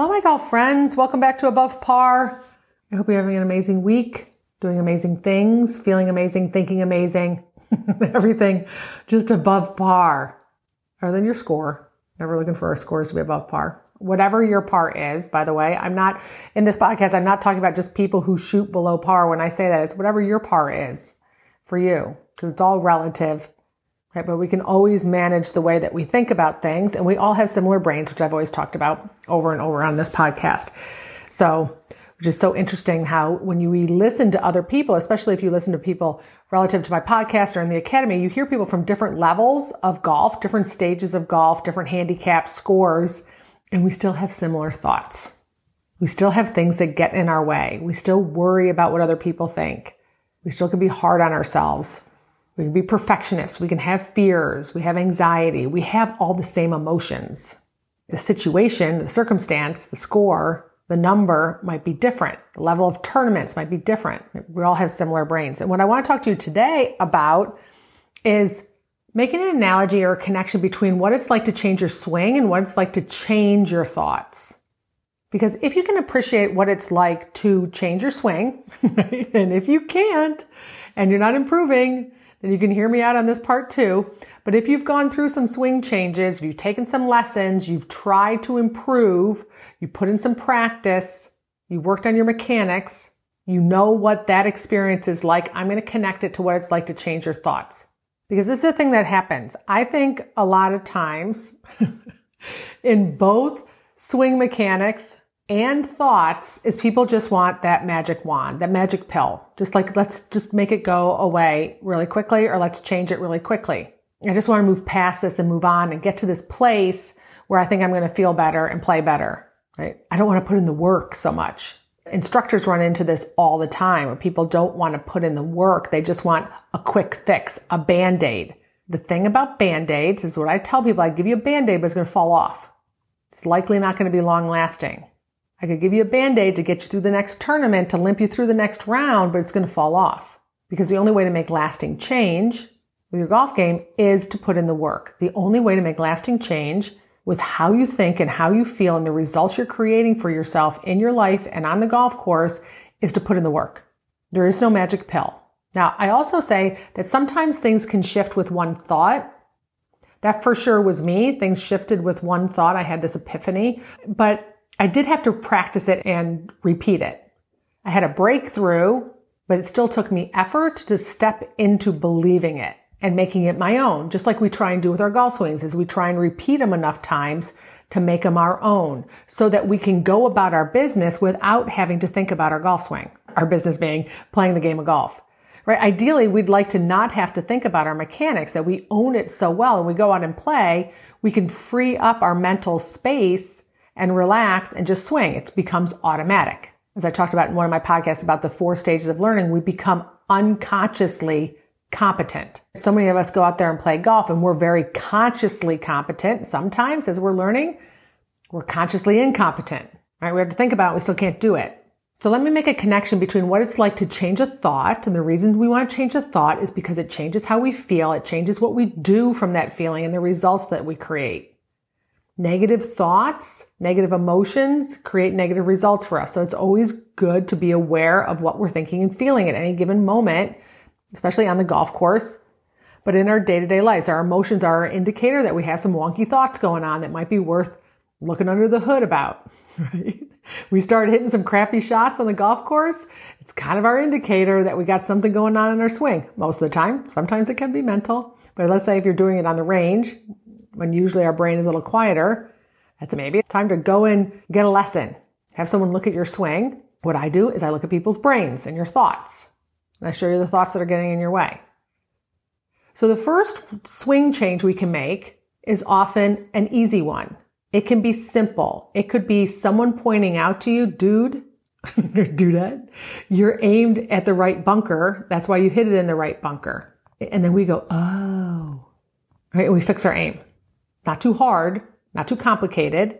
Hello, my golf friends. Welcome back to Above Par. I hope you're having an amazing week, doing amazing things, feeling amazing, thinking amazing, everything just above par. Other than your score. Never looking for our scores to be above par. Whatever your par is, by the way, I'm not in this podcast, I'm not talking about just people who shoot below par. When I say that, it's whatever your par is for you, because it's all relative right? But we can always manage the way that we think about things. And we all have similar brains, which I've always talked about over and over on this podcast. So, which is so interesting how when you listen to other people, especially if you listen to people relative to my podcast or in the academy, you hear people from different levels of golf, different stages of golf, different handicap scores, and we still have similar thoughts. We still have things that get in our way. We still worry about what other people think. We still can be hard on ourselves. We can be perfectionists. We can have fears. We have anxiety. We have all the same emotions. The situation, the circumstance, the score, the number might be different. The level of tournaments might be different. We all have similar brains. And what I want to talk to you today about is making an analogy or a connection between what it's like to change your swing and what it's like to change your thoughts. Because if you can appreciate what it's like to change your swing, and if you can't, and you're not improving, then you can hear me out on this part too. But if you've gone through some swing changes, you've taken some lessons, you've tried to improve, you put in some practice, you worked on your mechanics, you know what that experience is like. I'm going to connect it to what it's like to change your thoughts. Because this is the thing that happens. I think a lot of times in both swing mechanics and thoughts is people just want that magic wand, that magic pill. Just like, let's just make it go away really quickly or let's change it really quickly. I just want to move past this and move on and get to this place where I think I'm going to feel better and play better, right? I don't want to put in the work so much. Instructors run into this all the time where people don't want to put in the work. They just want a quick fix, a band-aid. The thing about band-aids is what I tell people, I give you a band-aid, but it's going to fall off. It's likely not going to be long lasting. I could give you a band-aid to get you through the next tournament, to limp you through the next round, but it's going to fall off. Because the only way to make lasting change with your golf game is to put in the work. The only way to make lasting change with how you think and how you feel and the results you're creating for yourself in your life and on the golf course is to put in the work. There is no magic pill. Now, I also say that sometimes things can shift with one thought. That for sure was me. Things shifted with one thought. I had this epiphany, but I did have to practice it and repeat it. I had a breakthrough, but it still took me effort to step into believing it and making it my own, just like we try and do with our golf swings is we try and repeat them enough times to make them our own so that we can go about our business without having to think about our golf swing. Our business being playing the game of golf. Right? Ideally, we'd like to not have to think about our mechanics, that we own it so well and we go out and play, we can free up our mental space and relax and just swing. It becomes automatic. As I talked about in one of my podcasts about the four stages of learning, we become unconsciously competent. So many of us go out there and play golf and we're very consciously competent. Sometimes as we're learning, we're consciously incompetent, right? We have to think about it. We still can't do it. So let me make a connection between what it's like to change a thought. And the reason we want to change a thought is because it changes how we feel. It changes what we do from that feeling and the results that we create. Negative thoughts, negative emotions create negative results for us. So it's always good to be aware of what we're thinking and feeling at any given moment, especially on the golf course. But in our day to day lives, our emotions are an indicator that we have some wonky thoughts going on that might be worth looking under the hood about, right? We start hitting some crappy shots on the golf course. It's kind of our indicator that we got something going on in our swing. Most of the time, sometimes it can be mental. But let's say if you're doing it on the range, when usually our brain is a little quieter, that's maybe it's time to go and get a lesson. Have someone look at your swing. What I do is I look at people's brains and your thoughts. And I show you the thoughts that are getting in your way. So the first swing change we can make is often an easy one. It can be simple. It could be someone pointing out to you, dude, do that. You're aimed at the right bunker. That's why you hit it in the right bunker. And then we go, oh, right? And we fix our aim. Not too hard, not too complicated.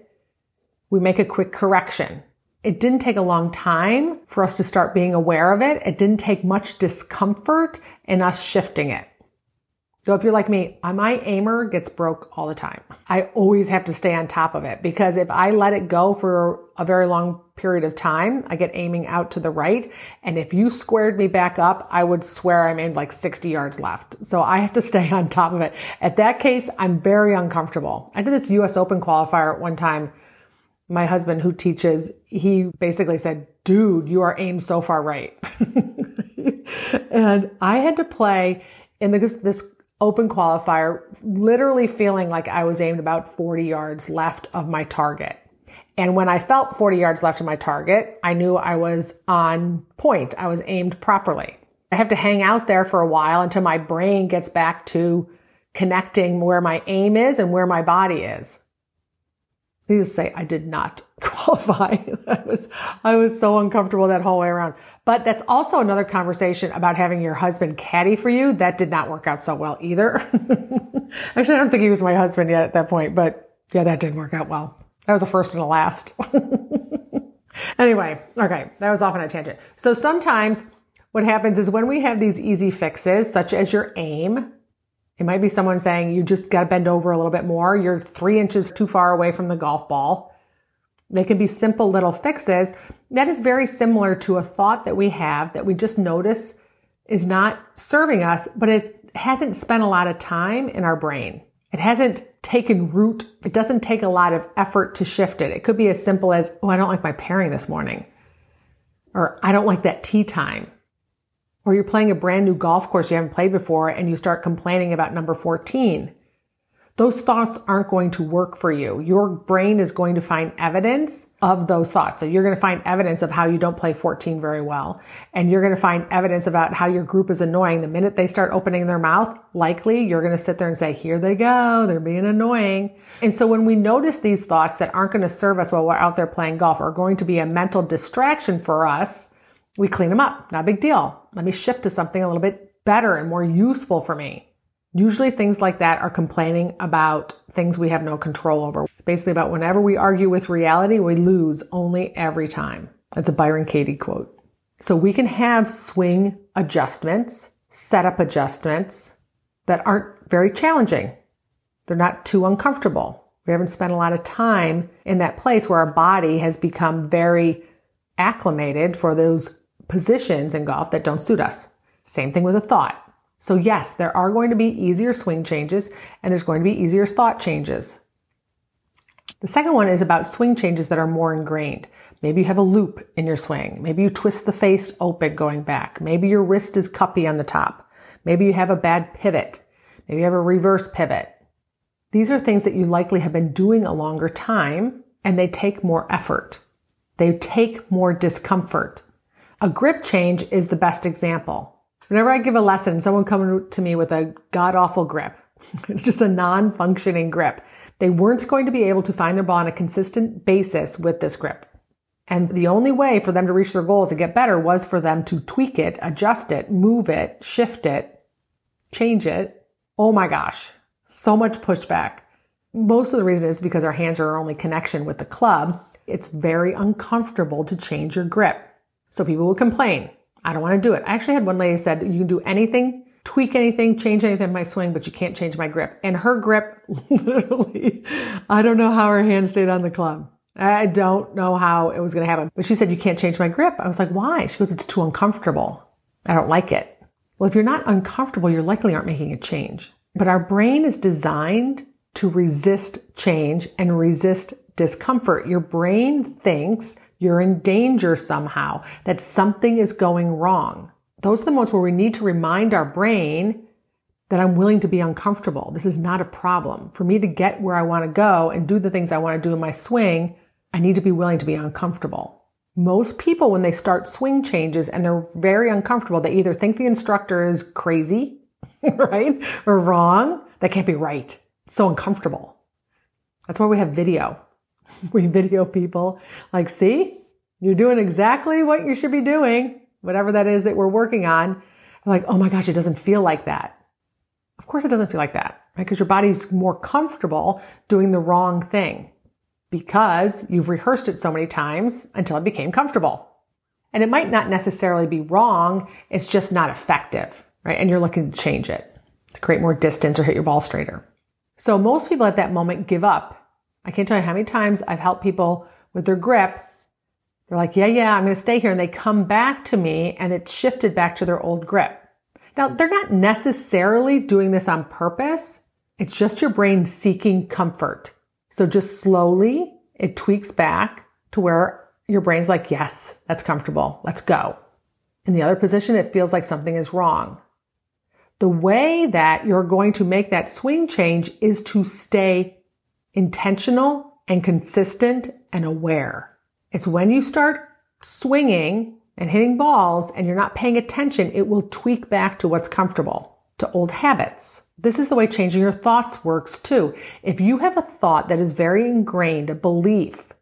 We make a quick correction. It didn't take a long time for us to start being aware of it. It didn't take much discomfort in us shifting it. So if you're like me, my aimer gets broke all the time. I always have to stay on top of it because if I let it go for a very long period of time, I get aiming out to the right. And if you squared me back up, I would swear I'm in like 60 yards left. So I have to stay on top of it. At that case, I'm very uncomfortable. I did this US Open qualifier at one time. My husband who teaches, he basically said, dude, you are aimed so far right. and I had to play in this open qualifier, literally feeling like I was aimed about 40 yards left of my target. And when I felt 40 yards left of my target, I knew I was on point. I was aimed properly. I have to hang out there for a while until my brain gets back to connecting where my aim is and where my body is. To say, I did not qualify. I was, I was so uncomfortable that whole way around. But that's also another conversation about having your husband caddy for you. That did not work out so well either. Actually, I don't think he was my husband yet at that point, but yeah, that didn't work out well. That was a first and a last. anyway, okay, that was off on a tangent. So sometimes what happens is when we have these easy fixes, such as your aim, it might be someone saying you just got to bend over a little bit more. You're three inches too far away from the golf ball. They can be simple little fixes. That is very similar to a thought that we have that we just notice is not serving us, but it hasn't spent a lot of time in our brain. It hasn't taken root. It doesn't take a lot of effort to shift it. It could be as simple as, oh, I don't like my pairing this morning. Or I don't like that tee time or you're playing a brand new golf course you haven't played before and you start complaining about number 14. Those thoughts aren't going to work for you. Your brain is going to find evidence of those thoughts. So you're going to find evidence of how you don't play 14 very well. And you're going to find evidence about how your group is annoying. The minute they start opening their mouth, likely you're going to sit there and say, here they go. They're being annoying. And so when we notice these thoughts that aren't going to serve us while we're out there playing golf are going to be a mental distraction for us, we clean them up. Not a big deal. Let me shift to something a little bit better and more useful for me. Usually things like that are complaining about things we have no control over. It's basically about whenever we argue with reality, we lose only every time. That's a Byron Katie quote. So we can have swing adjustments, setup adjustments that aren't very challenging. They're not too uncomfortable. We haven't spent a lot of time in that place where our body has become very acclimated for those positions in golf that don't suit us. Same thing with a thought. So yes, there are going to be easier swing changes and there's going to be easier thought changes. The second one is about swing changes that are more ingrained. Maybe you have a loop in your swing. Maybe you twist the face open going back. Maybe your wrist is cuppy on the top. Maybe you have a bad pivot. Maybe you have a reverse pivot. These are things that you likely have been doing a longer time and they take more effort. They take more discomfort. A grip change is the best example. Whenever I give a lesson, someone comes to me with a god awful grip. just a non-functioning grip. They weren't going to be able to find their ball on a consistent basis with this grip. And the only way for them to reach their goals and get better was for them to tweak it, adjust it, move it, shift it, change it. Oh my gosh, so much pushback. Most of the reason is because our hands are our only connection with the club. It's very uncomfortable to change your grip. So people will complain. I don't want to do it. I actually had one lady said, you can do anything, tweak anything, change anything in my swing, but you can't change my grip. And her grip, literally, I don't know how her hand stayed on the club. I don't know how it was going to happen. But she said, you can't change my grip. I was like, why? She goes, it's too uncomfortable. I don't like it. Well, if you're not uncomfortable, you likely aren't making a change. But our brain is designed to resist change and resist discomfort. Your brain thinks you're in danger somehow, that something is going wrong. Those are the moments where we need to remind our brain that I'm willing to be uncomfortable. This is not a problem. For me to get where I want to go and do the things I want to do in my swing, I need to be willing to be uncomfortable. Most people, when they start swing changes and they're very uncomfortable, they either think the instructor is crazy, right? Or wrong. That can't be right. It's so uncomfortable. That's why we have video. we video people like, see, You're doing exactly what you should be doing, whatever that is that we're working on. Like, oh my gosh, it doesn't feel like that. Of course it doesn't feel like that, right? Because your body's more comfortable doing the wrong thing because you've rehearsed it so many times until it became comfortable. And it might not necessarily be wrong. It's just not effective, right? And you're looking to change it to create more distance or hit your ball straighter. So most people at that moment give up. I can't tell you how many times I've helped people with their grip. They're like, yeah, yeah, I'm going to stay here. And they come back to me and it's shifted back to their old grip. Now, they're not necessarily doing this on purpose. It's just your brain seeking comfort. So just slowly it tweaks back to where your brain's like, yes, that's comfortable. Let's go. In the other position, it feels like something is wrong. The way that you're going to make that swing change is to stay intentional and consistent and aware. It's when you start swinging and hitting balls and you're not paying attention, it will tweak back to what's comfortable, to old habits. This is the way changing your thoughts works too. If you have a thought that is very ingrained, a belief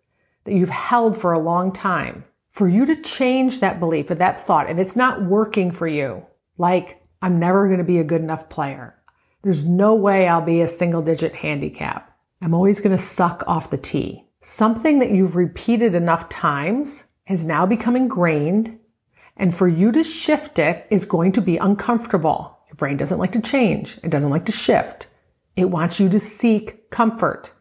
that you've held for a long time, for you to change that belief or that thought, if it's not working for you, like I'm never going to be a good enough player. There's no way I'll be a single digit handicap. I'm always going to suck off the tee. Something that you've repeated enough times has now become ingrained. And for you to shift it is going to be uncomfortable. Your brain doesn't like to change. It doesn't like to shift. It wants you to seek comfort.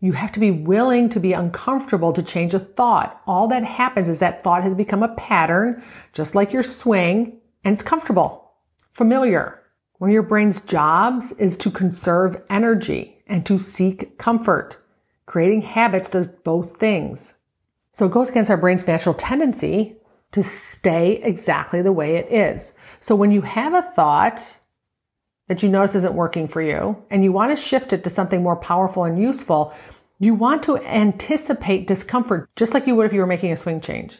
You have to be willing to be uncomfortable to change a thought. All that happens is that thought has become a pattern, just like your swing, and it's comfortable familiar. One of your brain's jobs is to conserve energy and to seek comfort. Creating habits does both things. So it goes against our brain's natural tendency to stay exactly the way it is. So when you have a thought that you notice isn't working for you and you want to shift it to something more powerful and useful, you want to anticipate discomfort just like you would if you were making a swing change.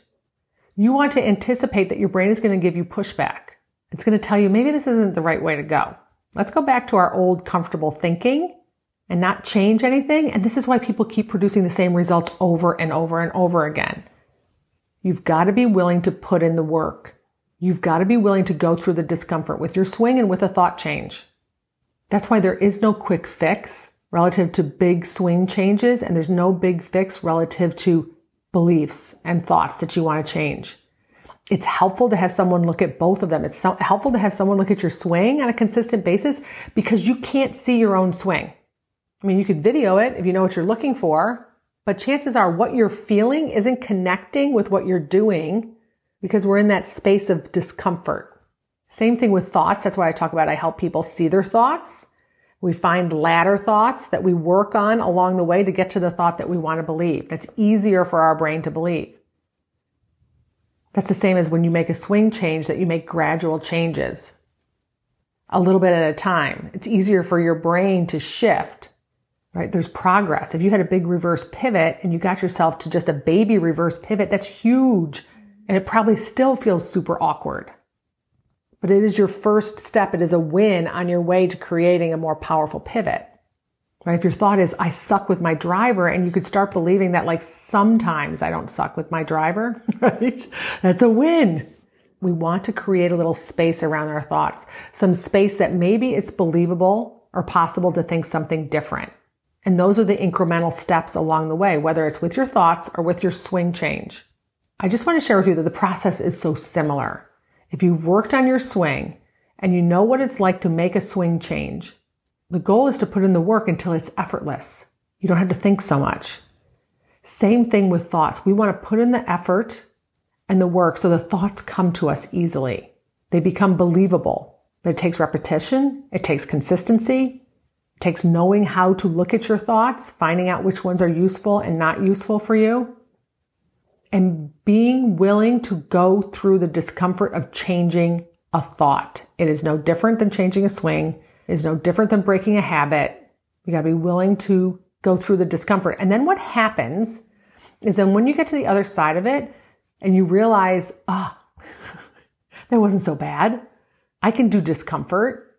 You want to anticipate that your brain is going to give you pushback. It's going to tell you maybe this isn't the right way to go. Let's go back to our old comfortable thinking and not change anything. And this is why people keep producing the same results over and over and over again. You've got to be willing to put in the work. You've got to be willing to go through the discomfort with your swing and with a thought change. That's why there is no quick fix relative to big swing changes, and there's no big fix relative to beliefs and thoughts that you want to change it's helpful to have someone look at both of them. It's so helpful to have someone look at your swing on a consistent basis because you can't see your own swing. I mean, you could video it if you know what you're looking for, but chances are what you're feeling isn't connecting with what you're doing because we're in that space of discomfort. Same thing with thoughts. That's why I talk about I help people see their thoughts. We find ladder thoughts that we work on along the way to get to the thought that we want to believe. That's easier for our brain to believe. That's the same as when you make a swing change that you make gradual changes a little bit at a time. It's easier for your brain to shift, right? There's progress. If you had a big reverse pivot and you got yourself to just a baby reverse pivot, that's huge. And it probably still feels super awkward. But it is your first step. It is a win on your way to creating a more powerful pivot. Right? If your thought is, I suck with my driver, and you could start believing that like sometimes I don't suck with my driver, right? That's a win. We want to create a little space around our thoughts, some space that maybe it's believable or possible to think something different. And those are the incremental steps along the way, whether it's with your thoughts or with your swing change. I just want to share with you that the process is so similar. If you've worked on your swing and you know what it's like to make a swing change, the goal is to put in the work until it's effortless. You don't have to think so much. Same thing with thoughts. We want to put in the effort and the work so the thoughts come to us easily. They become believable. But it takes repetition. It takes consistency. Takes knowing how to look at your thoughts, finding out which ones are useful and not useful for you, and being willing to go through the discomfort of changing a thought. It is no different than changing a swing It is no different than breaking a habit. You got to be willing to go through the discomfort. And then what happens is then when you get to the other side of it and you realize, ah, oh, that wasn't so bad. I can do discomfort.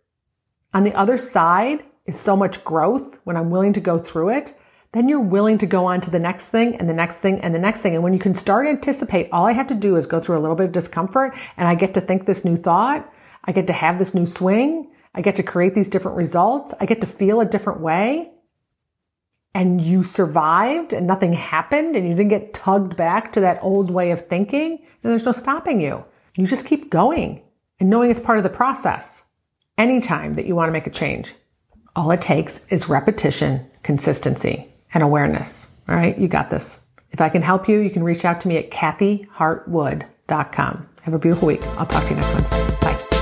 On the other side is so much growth when I'm willing to go through it then you're willing to go on to the next thing and the next thing and the next thing. And when you can start anticipate, all I have to do is go through a little bit of discomfort and I get to think this new thought. I get to have this new swing. I get to create these different results. I get to feel a different way. And you survived and nothing happened and you didn't get tugged back to that old way of thinking. And there's no stopping you. You just keep going and knowing it's part of the process anytime that you want to make a change. All it takes is repetition, consistency and awareness. All right, you got this. If I can help you, you can reach out to me at kathyhartwood.com. Have a beautiful week. I'll talk to you next Wednesday. Bye.